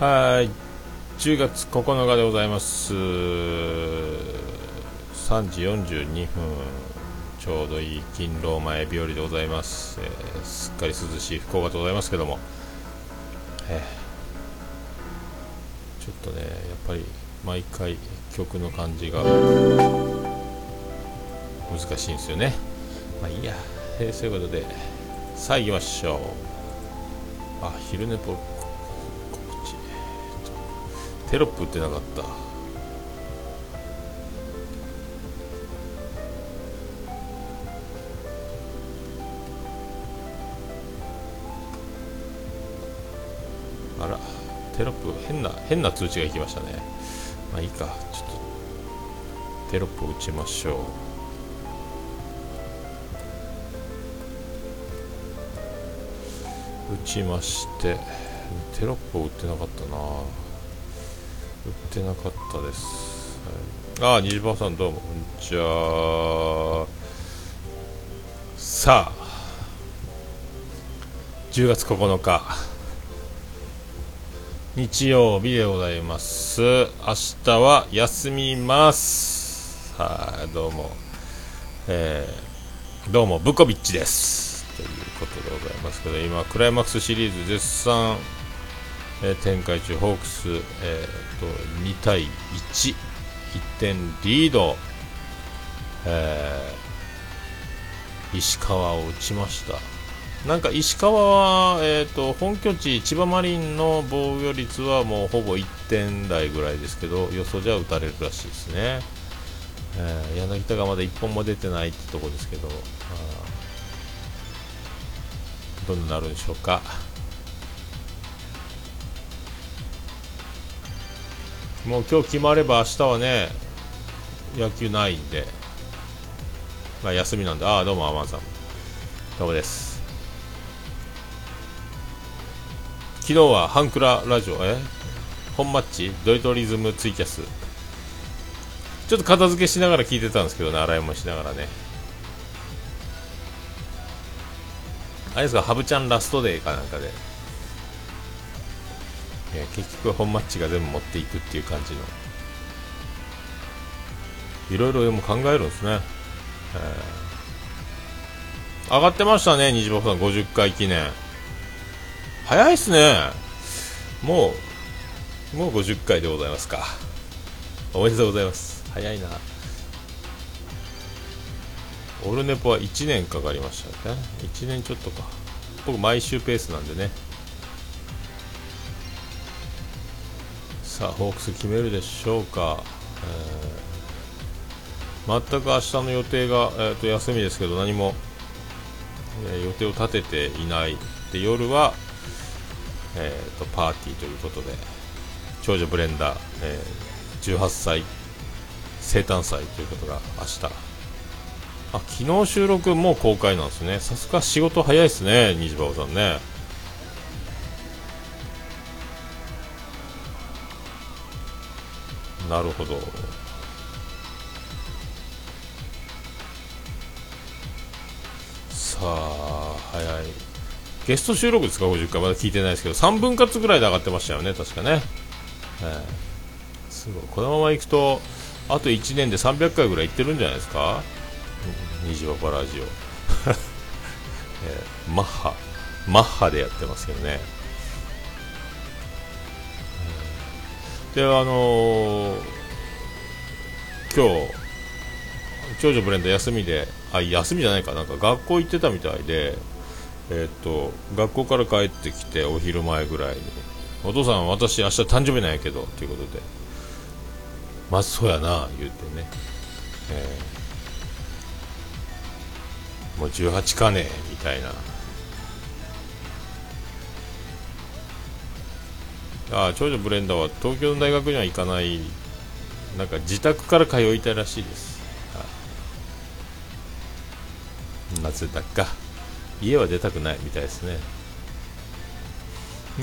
はい。10月9日でございます。3時42分。ちょうどいい勤労前日和でございます、えー、すっかり涼しい福岡でございますけども、えー、ちょっとねやっぱり毎回曲の感じが難しいんですよね。まあいいや、えー、そういうことでさあ行きましょうあ昼寝ぽテロップ売ってなかった。あらテロップ変な変な通知がいきましたね。まあいいか。ちょっとテロップ打ちましょう。打ちましてテロップを打ってなかったな。売ってなかったです、はい、ああ虹パさんどうもこんにちは。さあ10月9日日曜日でございます。明日は休みます。はいどうも。えー、どうもブコビッチです。ということでございますけど今クライマックスシリーズ絶賛え展開中ホークス、えーと、2対11点リード、えー、石川を打ちました。なんか石川は、えーと、本拠地千葉マリンの防御率はもうほぼ1点台ぐらいですけど予想じゃ打たれるらしいですね、えー、柳田がまだ1本も出てないってとこですけどどうなるんでしょうか。もう今日決まれば明日はね野球ないんで、まあ、休みなんで。ああどうもアマンさん。どうもです。昨日はハンクララジオえ？本マッチ？ドイトリズムツイキャス。ちょっと片付けしながら聞いてたんですけどね洗い物しながらね。あれですかハブちゃんラストデーかなんかで。えー、結局本マッチが全部持っていくっていう感じの。いろいろでも考えるんですね、えー、上がってましたね虹パさん。50回記念。早いっすね。もうもう50回でございますか。おめでとうございます。早いな。オルネポは1年かかりましたね。1年ちょっとか。僕毎週ペースなんでね。さあホークス決めるでしょうか、えー、全く明日の予定が、えー、と休みですけど何も、えー、予定を立てていない。で夜は、えーと、パーティーということで長女ブレンダー、えー、18歳生誕祭ということが明日。あ昨日収録もう公開なんですね。さすが仕事早いですね虹馬さんね。なるほど。さあ早い。ゲスト収録ですか？50回まだ聞いてないですけど。3分割ぐらいで上がってましたよね。確かね、えー、すごい。このままいくとあと1年で300回ぐらいいってるんじゃないですか？虹パパラジオ、えー、マッハ。マッハでやってますけどね。であのー、今日長女ブレンド休みであ休みじゃないか。なんか学校行ってたみたいでえー、っと学校から帰ってきてお昼前ぐらいに。お父さん私明日誕生日なんやけどということで。まあそうやな言うてね、えー、もう18かねみたいな。あ長女ブレンダーは東京の大学には行かないなんか自宅から通いたいらしいです。なぜだか。家は出たくないみたいですね。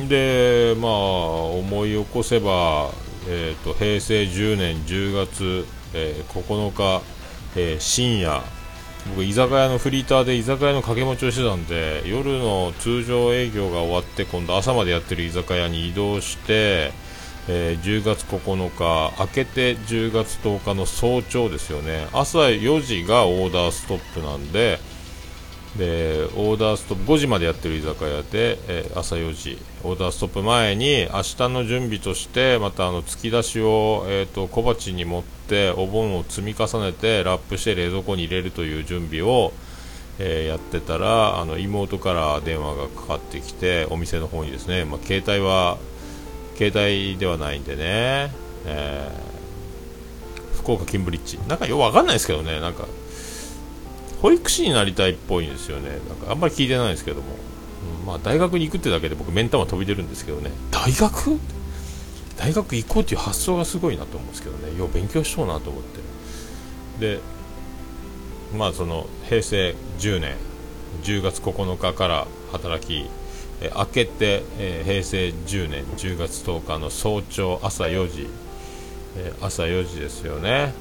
でまあ思い起こせば、えーと、平成10年10月、えー、9日、えー、深夜、僕居酒屋のフリーターで居酒屋の掛け持ちをしてたんで夜の通常営業が終わって今度朝までやってる居酒屋に移動してえー、10月9日、明けて10月10日の早朝ですよね、朝4時がオーダーストップなんで、でオーダーストップ5時までやってる居酒屋で、えー、朝4時、オーダーストップ前に明日の準備としてまたあの突き出しを、えーと、小鉢に持ってお盆を積み重ねてラップして冷蔵庫に入れるという準備を、えー、やってたらあの妹から電話がかかってきてお店の方にですね、まあ、携帯は携帯ではないんでね、えー、福岡キンブリッジ。なんかよくわかんないですけどねなんか保育士になりたいっぽいんですよね。なんかあんまり聞いてないですけども、うん、まあ大学に行くってだけで僕目ん玉飛び出るんですけどね。大学？大学行こうっていう発想がすごいなと思うんですけどね。よう勉強しそうなと思って。でまあその平成10年10月9日から働きえ、明けて、え、平成10年10月10日の早朝朝4時、え、朝4時ですよね、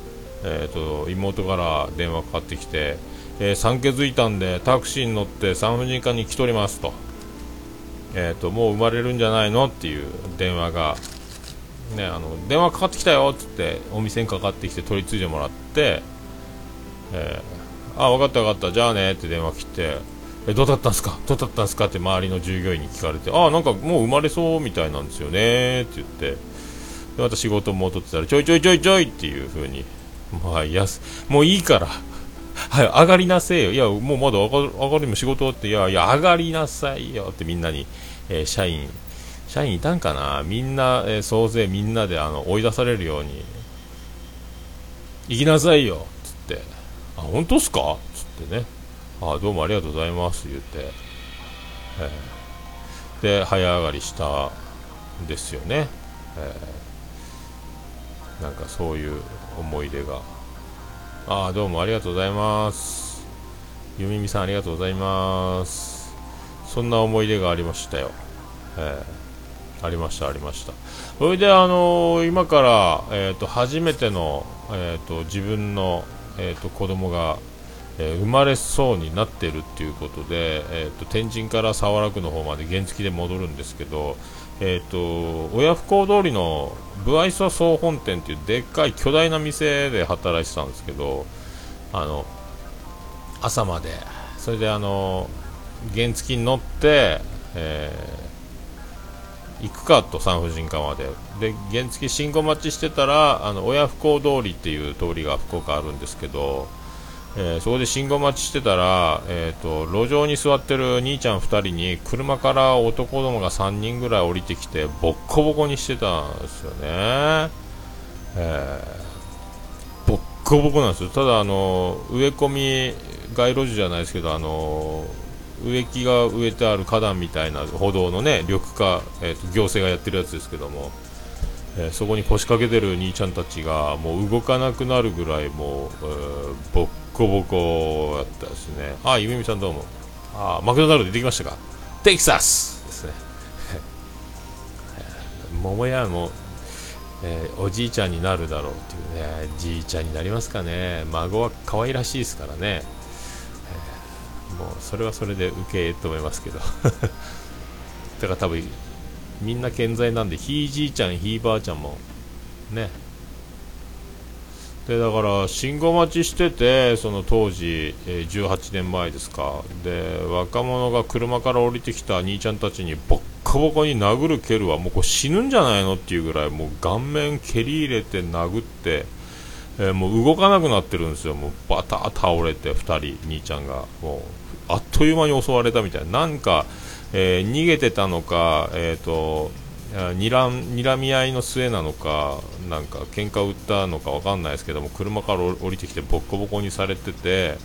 えーと、妹から電話かかってきて、えー、産気づいたんでタクシーに乗って産婦人科に来とりますと,、えーと、もう生まれるんじゃないのっていう電話が、ね、あの電話かかってきたよって言ってお店にかかってきて取り継いでもらって、えー、あ分かった分かったじゃあねって電話切ってえどうだったんすか？どうだったんすか？って周りの従業員に聞かれてああなんかもう生まれそうみたいなんですよねって言ってでまた仕事戻ってたらちょいちょいちょいちょいっていう風にまあやすもういいからはい上がりなせえよ。いやもうまだ上が上がりも仕事っていやいや上がりなさいよってみんなに、えー、社員社員いたんかな？みんな、えー、総勢みんなであの追い出されるように。行きなさいよ。っつって。あ本当っすか？っつってね。あどうもありがとうございます。言って、えー、で早上がりしたんですよね、えー、なんかそういう思い出が。あどうもありがとうございます。ゆみみさんありがとうございます。そんな思い出がありましたよ、えー、ありましたありました。それであのー、今から、えーと、初めての、えーと、自分の、えーと子供がえー、生まれそうになってるっていうことで、えーと、天神から早良区の方まで原付で戻るんですけど、えーと、親不孝通りのブアイソ総本店っていうでっかい巨大な店で働いてたんですけどあの朝まで。それであの原付に乗って、えー、行くかと産婦人科まで。で原付信号待ちしてたらあの親不孝通りっていう通りが福岡あるんですけどえー、そこで信号待ちしてたら、えーと、路上に座ってる兄ちゃん2人に車から男どもが3人ぐらい降りてきてボッコボコにしてたんですよね、えー、ボッコボコなんですよ。ただあの植え込み街路樹じゃないですけどあの植木が植えてある花壇みたいな歩道のね緑化、えーと行政がやってるやつですけどもえー、そこに腰掛けてる兄ちゃんたちがもう動かなくなるぐらいもう、えー、ボッコボコやったですね。あゆみみさんどうも。あマクドナルド出てきましたか。テキサス!ですね。桃屋も、えー、おじいちゃんになるだろうっていうねじいちゃんになりますかね。孫は可愛らしいですからね、もうそれはそれで受けと思いますけど。だから多分みんな健在なんでひいじいちゃんひいばあちゃんもね。でだから信号待ちしててその当時、え、18年前ですか。で若者が車から降りてきた兄ちゃんたちにボッコボコに殴る蹴るはもうこれ死ぬんじゃないのっていうぐらいもう顔面蹴り入れて殴って、えー、もう動かなくなってるんですよ。もうバター倒れて2人兄ちゃんが。もうあっという間に襲われたみたいな。なんかえー、逃げてたのか、えーと、にら睨み合いの末なのか、なんか喧嘩売ったのか分かんないですけども、車から降りてきてボッコボコにされてて、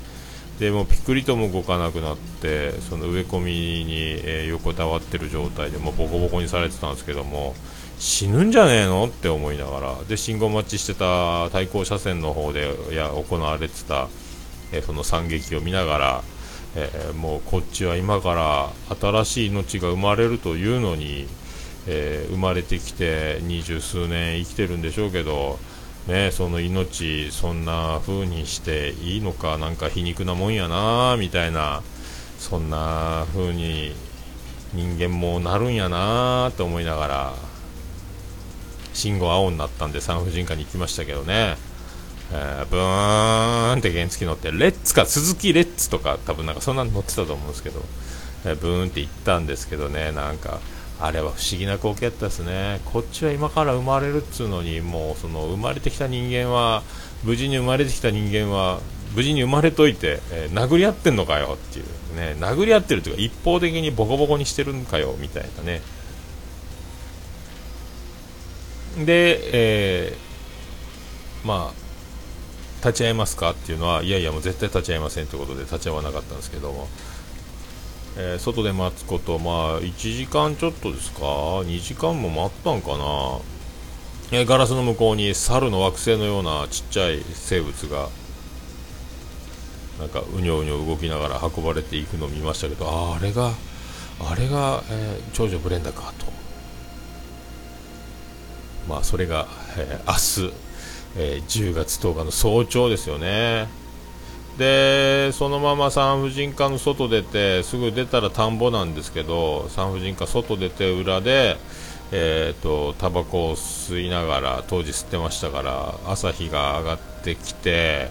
でもピクリとも動かなくなって、その植え込みに、えー、横たわってる状態でもボコボコにされてたんですけども、死ぬんじゃねえのって思いながら、で信号待ちしてた対向車線の方でや行われてた、えー、その惨劇を見ながら、えー、もうこっちは今から新しい命が生まれるというのに、えー、生まれてきて二十数年生きてるんでしょうけど、ね、その命そんな風にしていいのかなんか皮肉なもんやなみたいなそんな風に人間もなるんやなと思いながら信号青になったんで産婦人科に行きましたけどね、えー、ブーンって原付乗ってレッツか鈴木レッツとか多分なんかそんなの乗ってたと思うんですけど、えー、ブーンって行ったんですけどねなんかあれは不思議な光景だったですね、こっちは今から生まれるっつうのに、もうその生まれてきた人間は、無事に生まれてきた人間は、無事に生まれといて、えー、殴り合ってんのかよっていう、ね、殴り合ってるというか、一方的にボコボコにしてるんかよみたいなね。で、えー、まあ、立ち会いますかっていうのは、いやいや、もう絶対立ち会いませんということで立ち会わなかったんですけども。えー、外で待つことまあ1時間ちょっとですか？2時間も待ったんかな、えー、ガラスの向こうに猿の惑星のようなちっちゃい生物がなんかうにょうにょ動きながら運ばれていくのを見ましたけどああれがあれが、えー、長女ブレンダかと。まあそれが、えー、明日、えー、10月10日の早朝ですよね。でそのまま産婦人科の外出てすぐ出たら田んぼなんですけど産婦人科外出て裏でえーと、タバコを吸いながら当時吸ってましたから朝日が上がってきて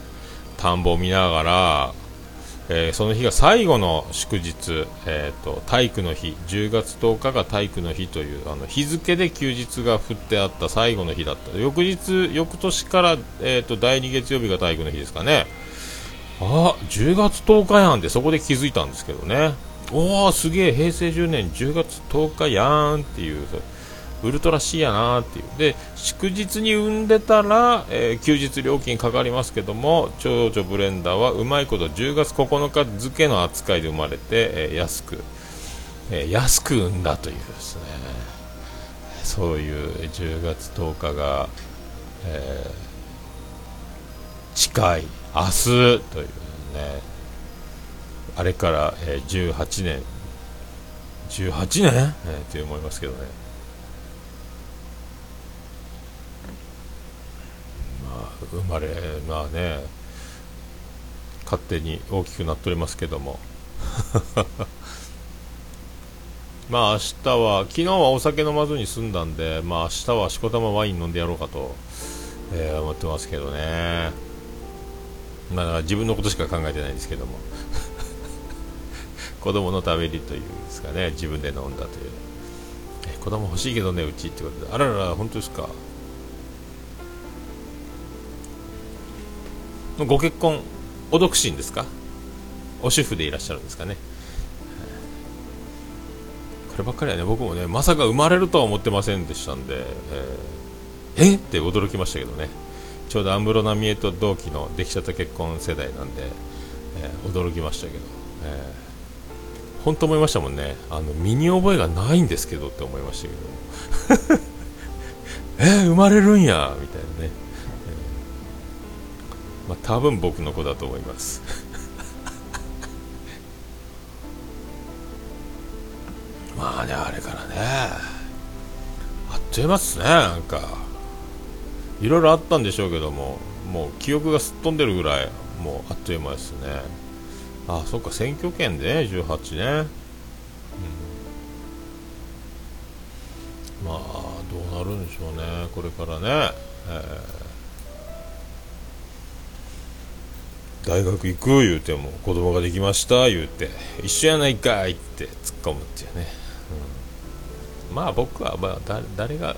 田んぼを見ながら、えー、その日が最後の祝日、えーと、体育の日10月10日が体育の日というあの日付で休日が振ってあった最後の日だった。翌日翌年から、えーと第2月曜日が体育の日ですかね。あ10月10日やんってそこで気づいたんですけどね。おおすげえ平成10年10月10日やんっていうウルトラ C やなっていう。で祝日に産んでたら、えー、休日料金かかりますけども長女ブレンダーはうまいこと10月9日付の扱いで生まれて、えー、安く、えー、安く産んだというですね。そういう10月10日が、え近い明日というね。あれから、えー、18年。18年、えー、って思いますけどねまあ生まれまあね勝手に大きくなっておりますけども。まあ明日は昨日はお酒飲まずに済んだんでまあ明日はしこたまワイン飲んでやろうかと、えー、思ってますけどね。まあ、自分のことしか考えてないんですけども。子供のためにというんですかね自分で飲んだという。え子供欲しいけどねうちってことで。あららら本当ですか。のご結婚お独身ですか？お主婦でいらっしゃるんですかね？こればっかりはね僕もねまさか生まれるとは思ってませんでしたんで、えー、え？って驚きましたけどね。ちょうど安室奈美恵と同期のできちゃった結婚世代なんで、えー、驚きましたけど、えー、本当思いましたもんね。あの身に覚えがないんですけどって思いましたけど え？ー、生まれるんやみたいなね、まあ多分僕の子だと思います。まあねあれからね。あっという間っすねなんか。いろいろあったんでしょうけどももう記憶がすっ飛んでるぐらいもうあっという間ですね。あそっか選挙権でね18ね、まあどうなるんでしょうねこれからね、えー、大学行く言うても子供ができました言うて一緒やないかいって突っ込むっていうね、うん、まあ僕はまあ誰が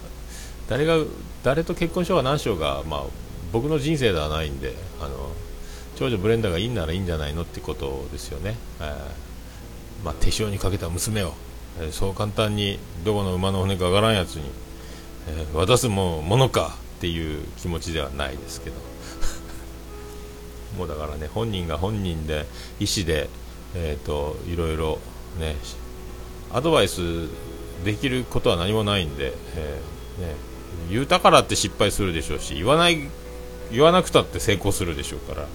誰が誰と結婚しようが何しようが、まあ、僕の人生ではないんであの長女ブレンダーがいいんならいいんじゃないのってことですよね、えー、まあ、手塩にかけた娘を、えー、そう簡単にどこの馬の骨かわからんやつに、えー、渡すものかっていう気持ちではないですけど。もうだからね本人が本人で意思で、えーと、いろいろねアドバイスできることは何もないんで、えーね言うたからって失敗するでしょうし言わない言わなくたって成功するでしょうから、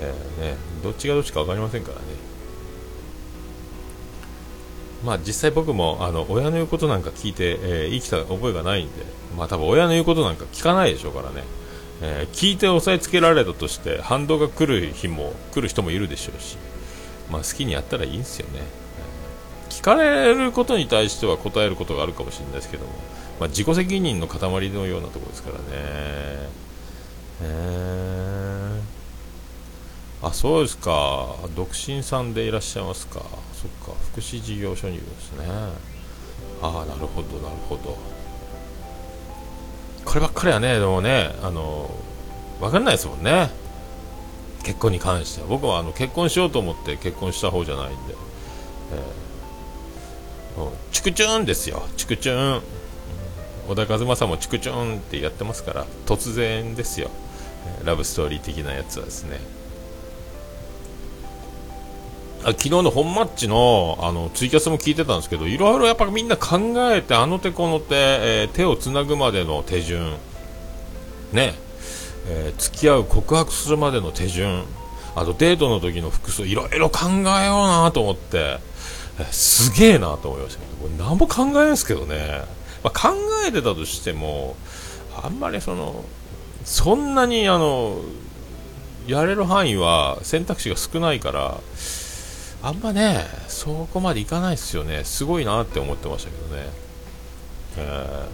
えー、ね、どっちがどっちか分かりませんからね。まあ実際僕もあの親の言うことなんか聞いて、えー、生きた覚えがないんでまあ多分親の言うことなんか聞かないでしょうからね、えー、聞いて押さえつけられたとして反動が来る日も来る人もいるでしょうし、まあ、好きにやったらいいんですよね、聞かれることに対しては答えることがあるかもしれないですけども、まあ、自己責任の塊のようなところですからね。えー、あそうですか。独身さんでいらっしゃいますか。そっか。福祉事業所にいるんですね。ああなるほどなるほど。こればっかりはねでもねあの分かんないですもんね。結婚に関しては。僕はあの結婚しようと思って結婚した方じゃないんで、えー、チクチューンですよ。チクチューン。小田和正もチクチューンってやってますから突然ですよ。ラブストーリー的なやつはですね。昨日の本マッチのあのツイキャスも聞いてたんですけどいろいろやっぱみんな考えてあの手この手、えー、手をつなぐまでの手順。ね、えー、付き合う告白するまでの手順。あとデートの時の服装いろいろ考えようなと思って、えー、すげえなと思いましたけど。これ何も考えんですけどね、まあ、考えてたとしてもあんまりそのそんなにあのやれる範囲は選択肢が少ないからあんまね、そこまでいかないですよね、すごいなって思ってましたけどね。え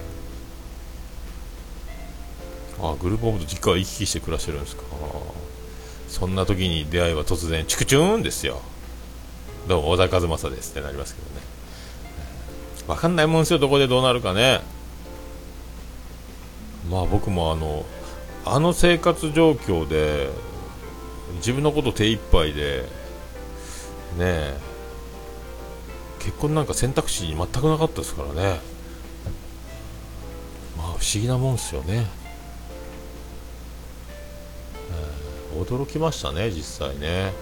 ー、あグループホームと実家は行き来して暮らしてるんですか。そんな時に出会いは突然、チクチューンですよ。どうも、小田和正ですってなりますけどね。わかんないもんですよ、どこでどうなるかね。まあ僕もあの、あの生活状況で、自分のこと手一杯で、ね結婚なんか選択肢に全くなかったですからね。まあ不思議なもんですよね、えー、驚きましたね実際ね。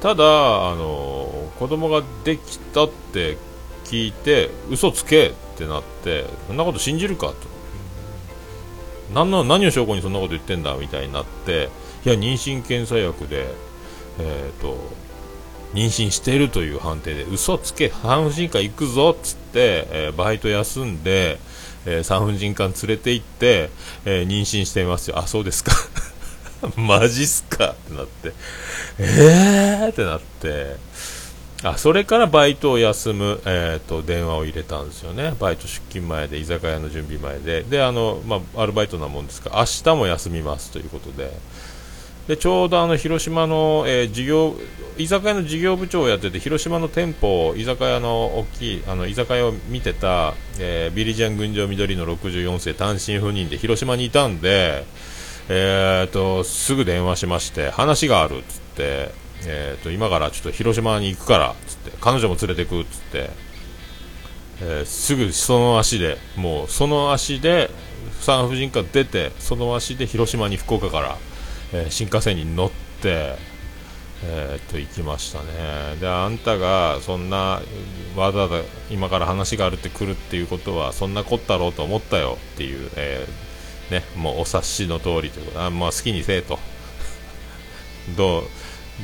ただあの子供ができたって聞いて嘘つけってなってそんなこと信じるかと。何の何を証拠にそんなこと言ってんだみたいになっていや妊娠検査薬でえーと、妊娠しているという判定で嘘つけ産婦人科行くぞっつって、えー、バイト休んで、えー、産婦人科連れて行って、えー、妊娠していますよ。あそうですか。マジっすか。ってなって。えー？ってなって。あそれからバイトを休む、えーと、電話を入れたんですよね、バイト出勤前で居酒屋の準備前で、であのまあ、アルバイトなもんですから明日も休みますということで、でちょうどあの広島の、えー、事業居酒屋の事業部長をやってて広島の店舗居酒屋の大きいあの居酒屋を見てた、えー、ビリジャン群青緑の64世単身赴任で広島にいたんで、えーと、すぐ電話しまして話があるっつって、えーと、今からちょっと広島に行くからっつって彼女も連れてくっつって、えー、すぐその足でもうその足で産婦人科出てその足で広島に福岡からえー、新幹線に乗って、えー、っと行きましたね。であんたがそんなわざわざ今から話があるって来るっていうことはそんなこったろうと思ったよっていう、えー、ね、もうお察しの通りということ。あ、まあ、好きにせえと。どう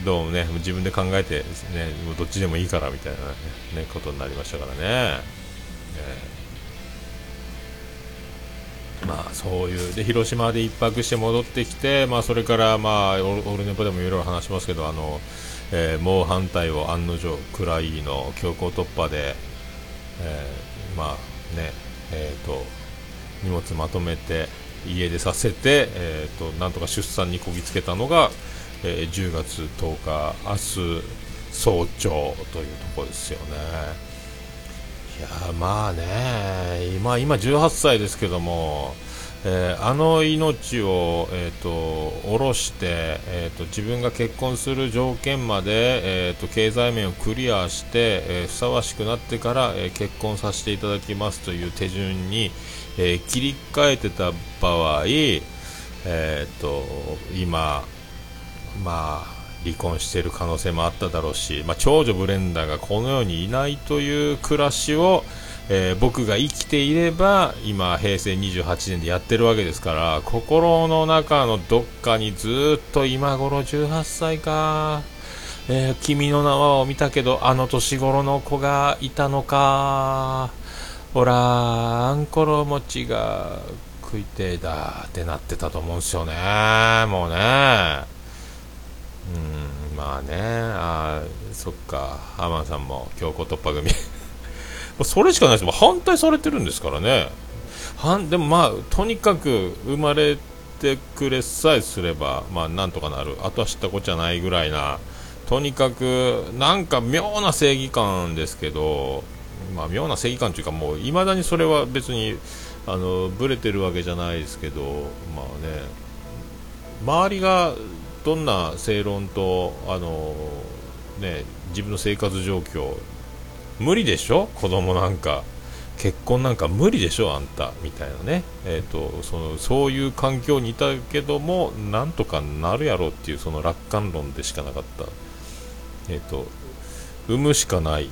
どうね自分で考えて、ね、もうどっちでもいいからみたいなね、ねことになりましたからね。えーまあ、そういうで広島で1泊して戻ってきて、まあ、それから、まあ、オルネポでもいろいろ話しますけどあの、えー、猛反対を案の定クライの強行突破で、えー、まあねえーと、荷物まとめて家出させて、えーと、なんとか出産にこぎつけたのが、えー、10月10日明日早朝というところですよね。いやまあね今今18歳ですけども、えー、あの命を、えーと、下ろして、えーと、自分が結婚する条件まで、えーと、経済面をクリアして、えー、ふさわしくなってから、えー、結婚させていただきますという手順に、えー、切り替えてた場合、えー、と今、まあ離婚している可能性もあっただろうし、まあ、長女ブレンダーがこの世にいないという暮らしを、えー、僕が生きていれば今、平成28年でやってるわけですから心の中のどっかにずっと今頃18歳か、えー、君の名はを見たけどあの年頃の子がいたのかほらあんころ餅が食いてえだってなってたと思うんですよねもうね。うんまあねあそっかアマンさんも強行突破組。それしかないです。も反対されてるんですからね。はんでもまあとにかく生まれてくれさえすればまあなんとかなる。あとは知ったこっちゃないぐらいな。とにかくなんか妙な正義感ですけどまあ、妙な正義感というかもういまだにそれは別にあのブレてるわけじゃないですけどまあね周りがどんな正論とあのね自分の生活状況無理でしょ？子供なんか。結婚なんか無理でしょ？あんた。みたいなね。え、ー、とそのそういう環境にいたけどもなんとかなるやろっていうその楽観論でしかなかった。えっ、ー、と産むしかない、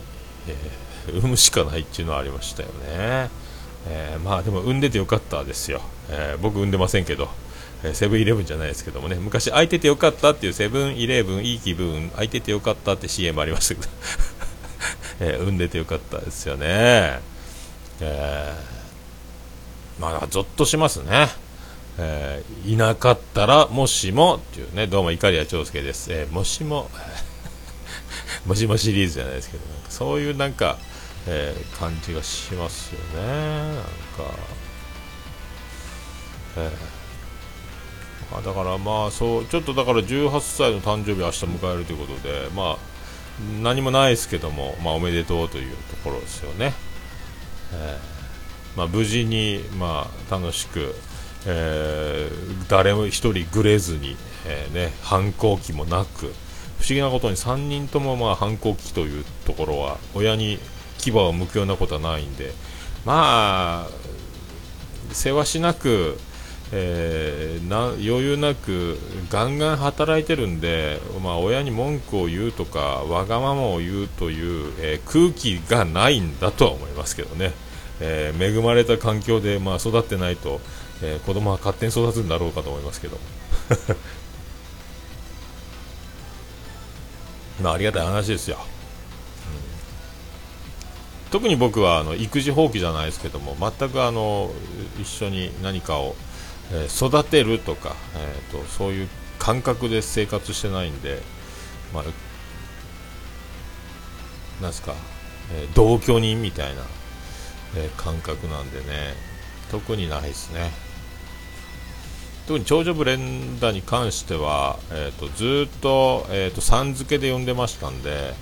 えー産むしかないっていうのはありましたよね、えー、まあでも産んでてよかったですよ、えー、僕産んでませんけど。セブンイレブンじゃないですけどもね。昔空いててよかったっていうセブンイレブンいい気分。空いててよかったって CM ありましたけど、えー、産んでてよかったですよね。えー、まあゾッとしますね。えー、いなかったらもしもっていうね。どうも碇谷長介です、えー、もしも もしもシリーズじゃないですけど。そういうなんかえー、感じがしますよね。なんか、えー、まあだからまあそうちょっとだから18歳の誕生日明日迎えるということでまあ何もないですけども、まあ、おめでとうというところですよね、えー、まあ、無事に、まあ、楽しく、えー、誰も1人ぐれずに、えーね、反抗期もなく不思議なことに3人ともまあ反抗期というところは親に牙を向くようなことはないんで、まあ、せわしなく、えー、な余裕なくガンガン働いてるんで、まあ、親に文句を言うとかわがままを言うという、えー、空気がないんだとは思いますけどね、えー、恵まれた環境で、まあ、育ってないと、え子供は勝手に育つんだろうかと思いますけど。まあ、ありがたい話ですよ。特に僕はあの育児放棄じゃないですけども全くあの一緒に何かを、えー、育てるとか、えーと、そういう感覚で生活してないんで、まあ、なんすか、えー、同居人みたいな、えー、感覚なんでね特にないですね。特に長女ブレンダーに関しては、えーと、ずっと,、えーとさん付けで呼んでましたんで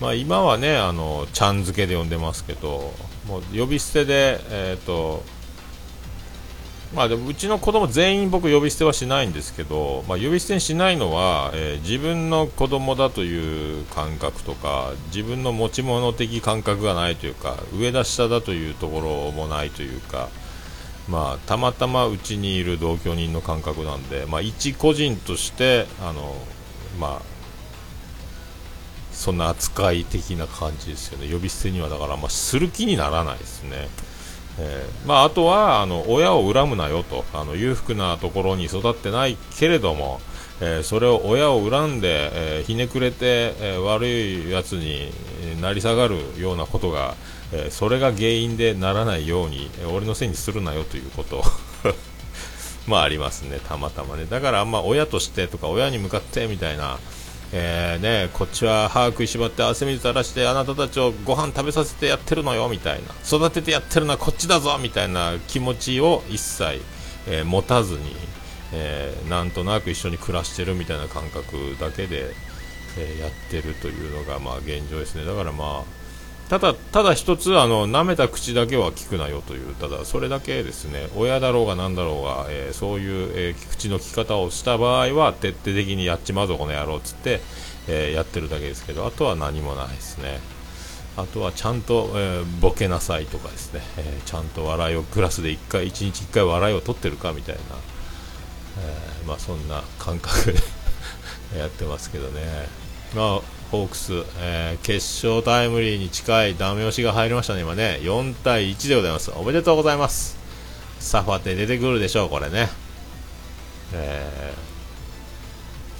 まあ、今はねあのちゃん付けで呼んでますけどもう呼び捨てで、えーとまあ、でもうちの子供全員僕呼び捨てはしないんですけど、まあ、呼び捨てにしないのは、えー、自分の子供だという感覚とか自分の持ち物的感覚がないというか上だ下だというところもないというか、まあ、たまたまうちにいる同居人の感覚なんで、まあ、一個人としてあの、まあ、そんな扱い的な感じですよね、呼び捨てにはだからまあする気にならないですね。えー、まあ、あとはあの親を恨むなよとあの裕福なところに育ってないけれども、えー、それを親を恨んで、えー、ひねくれて、え悪いやつになり下がるようなことが、えそれが原因でならないように、え俺のせいにするなよということ。まあありますね、たまたまね。だからあんま親としてとか親に向かってみたいな、えーね、こっちは歯食いしばって汗水垂らしてあなたたちをご飯食べさせてやってるのよみたいな。育ててやってるのはこっちだぞみたいな気持ちを一切、えー、持たずに、えー、なんとなく一緒に暮らしてるみたいな感覚だけで、えー、やってるというのがまあ現状ですね。だからまあただ、ただ一つ、あの、舐めた口だけは聞くなよという、ただ、それだけですね、親だろうが何だろうが、えー、そういう、えー、口の利き方をした場合は、徹底的にやっちまうぞ、この野郎っつって、えー、やってるだけですけど、あとは何もないですね。あとはちゃんと、えー、ボケなさいとかですね、えー、ちゃんと笑いをクラスで1回、1日1回笑いを取ってるかみたいな、えー、まあそんな感覚で やってますけどね。まあホークス、えー、決勝タイムリーに近いダメ押しが入りましたね、今ね、4対1でございます。おめでとうございます。サファテ出てくるでしょう、これね。え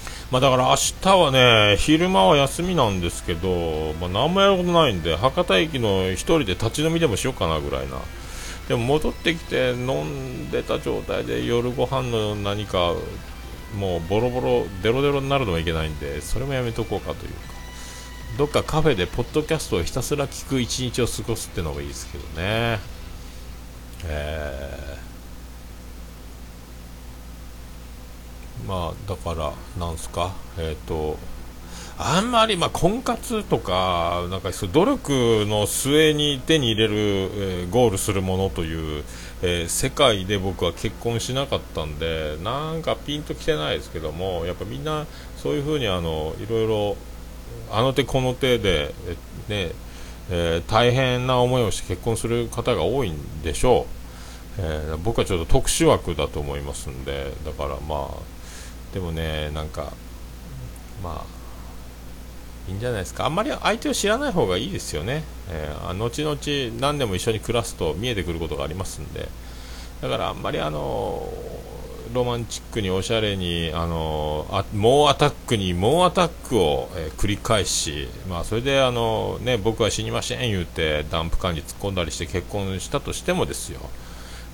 ー、まあ、だから明日はね、昼間は休みなんですけど、まあ、何もやることないんで、博多駅の1人で立ち飲みでもしようかなぐらいな、でも戻ってきて飲んでた状態で夜ご飯の何かもうボロボロデロデロになるのはいけないんでそれもやめとこうかというかどっかカフェでポッドキャストをひたすら聞く一日を過ごすっていうのがいいですけどね。えー、まあだからなんすか？えっ、ー、とあんまり、まあ、婚活とか、なんかそう努力の末に手に入れる、えー、ゴールするものという、えー、世界で僕は結婚しなかったんで、なんかピンときてないですけども、やっぱみんなそういうふうにあのいろいろ、あの手この手で、ねえー、大変な思いをして結婚する方が多いんでしょう、えー、僕はちょっと特殊枠だと思いますんで、だからまあ、でもね、なんか、まあ、いいんじゃないですか。あんまり相手を知らない方がいいですよね、えー、後々何年も一緒に暮らすと見えてくることがありますんで。だからあんまりあのロマンチックにおしゃれにあのあ猛アタックに猛アタックを、えー、繰り返し、まあ、それであの、ね、僕は死にません言うてダンプカーに突っ込んだりして結婚したとしてもですよ。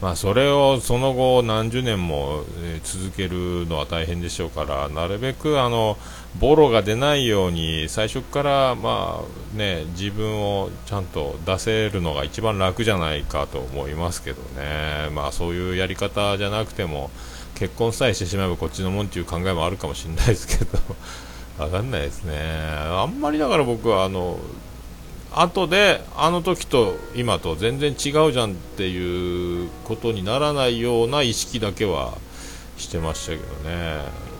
まあ、それをその後何十年も、え続けるのは大変でしょうからなるべくあのボロが出ないように最初から、まあね、自分をちゃんと出せるのが一番楽じゃないかと思いますけどね、まあ、そういうやり方じゃなくても結婚さえしてしまえばこっちのもんという考えもあるかもしれないですけど 分かんないですね。あんまりだから僕はあの後であの時と今と全然違うじゃんっていうことにならないような意識だけはしてましたけどね。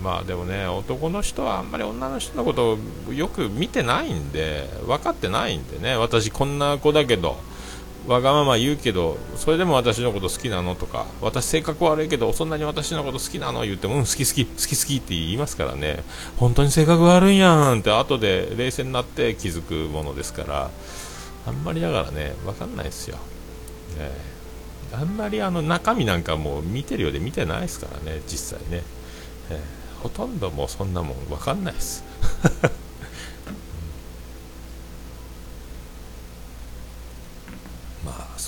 まあでもね男の人はあんまり女の人のことをよく見てないんで分かってないんでね。私こんな子だけど。わがまま言うけどそれでも私のこと好きなのとか私性格悪いけどそんなに私のこと好きなの言ってもうん好き好き好き好きって言いますからね。本当に性格悪いやんって後で冷静になって気づくものですからあんまりだからね分かんないですよ、ね、あんまりあの中身なんかもう見てるようで見てないですからね実際ね、えー、ほとんどもうそんなもん分かんないです。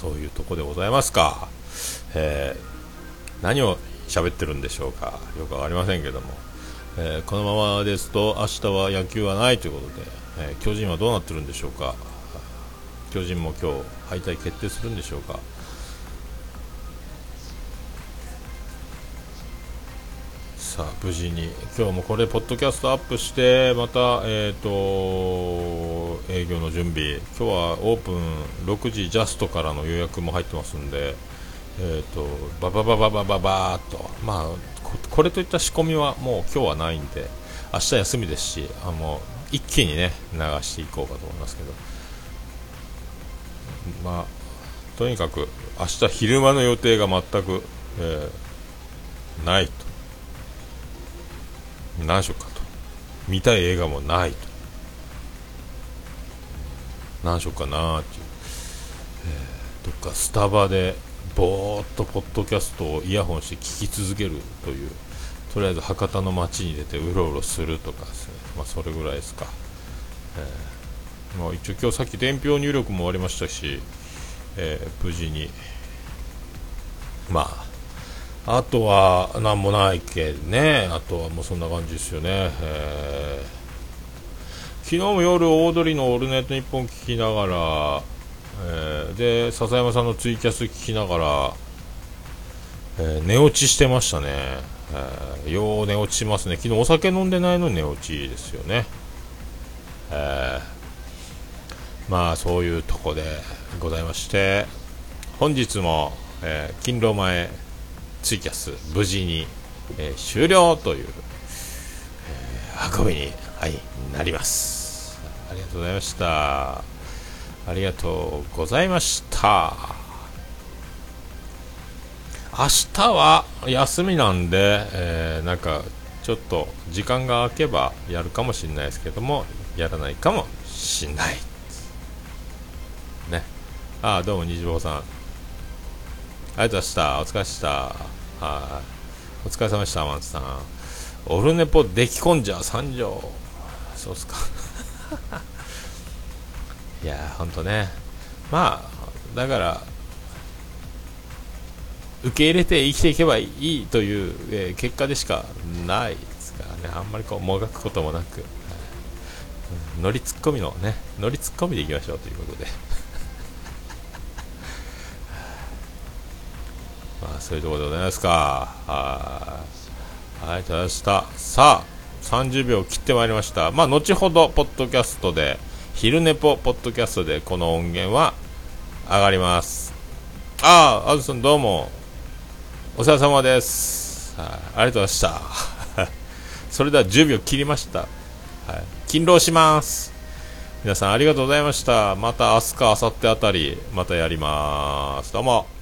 そういうとこでございますか、えー、何を喋ってるんでしょうか。よく分かりませんけども、えー、このままですと明日は野球はないということで、えー、巨人はどうなってるんでしょうか。巨人も今日敗退決定するんでしょうか。さあ無事に。今日もこれポッドキャストアップしてまたえっ、ー、と営業の準備。今日はオープン6時ジャストからの予約も入ってますんでえ、ー、とバババババババーっと。まあこれといった仕込みはもう今日はないんで明日休みですしあの一気にね流していこうかと思いますけど。まあとにかく明日昼間の予定が全く、えー、ないと。何色かと。見たい映画もないと。何色かなっていう、えー、どっかスタバでぼーっとポッドキャストをイヤホンして聞き続けるという。とりあえず博多の街に出てうろうろするとかですね、まあ、それぐらいですか、えー、まあ、一応今日さっき伝票入力も終わりましたし、えー、無事に。まああとは何もないけね、あとはもうそんな感じですよね。えー、昨日も夜、オードリーのオールネットニッポン聞きながら、えー、で、笹山さんのツイキャス聞きながら、えー、寝落ちしてましたね。えー、よう寝落ちしますね。昨日お酒飲んでないのに寝落ちですよね。えー、まあそういうとこでございまして、本日も、えー、勤労前、ツイキャス無事に、えー、終了という、えー、運びに、はい、なりますありがとうございましたありがとうございました明日は休みなんで、えー、なんかちょっと時間が空けばやるかもしれないですけどもやらないかもしんないねああどうも虹坊さんありがとうございました。お疲れでした。はい。お疲れ様でした、マンツさん。オルネポできこんじゃ三条。そうっすか。いやほんとね。まあ、だから、受け入れて生きていけばいいという、えー、結果でしかないですからね、あんまりこうもがくこともなく、乗りツッコミのね、乗りツッコミでいきましょうということで。まあ、そういうところでございますか。はい。ありがとうございました。さあ、30秒切ってまいりました。まあ、後ほど、ポッドキャストで、昼寝ぽ、ポッドキャストで、この音源は上がります。ああ、あずさんどうも。お世話様です。はい、ありがとうございました。それでは10秒切りました。はい、勤労します。皆さんありがとうございました。また明日か明後日あたり、またやります。どうも。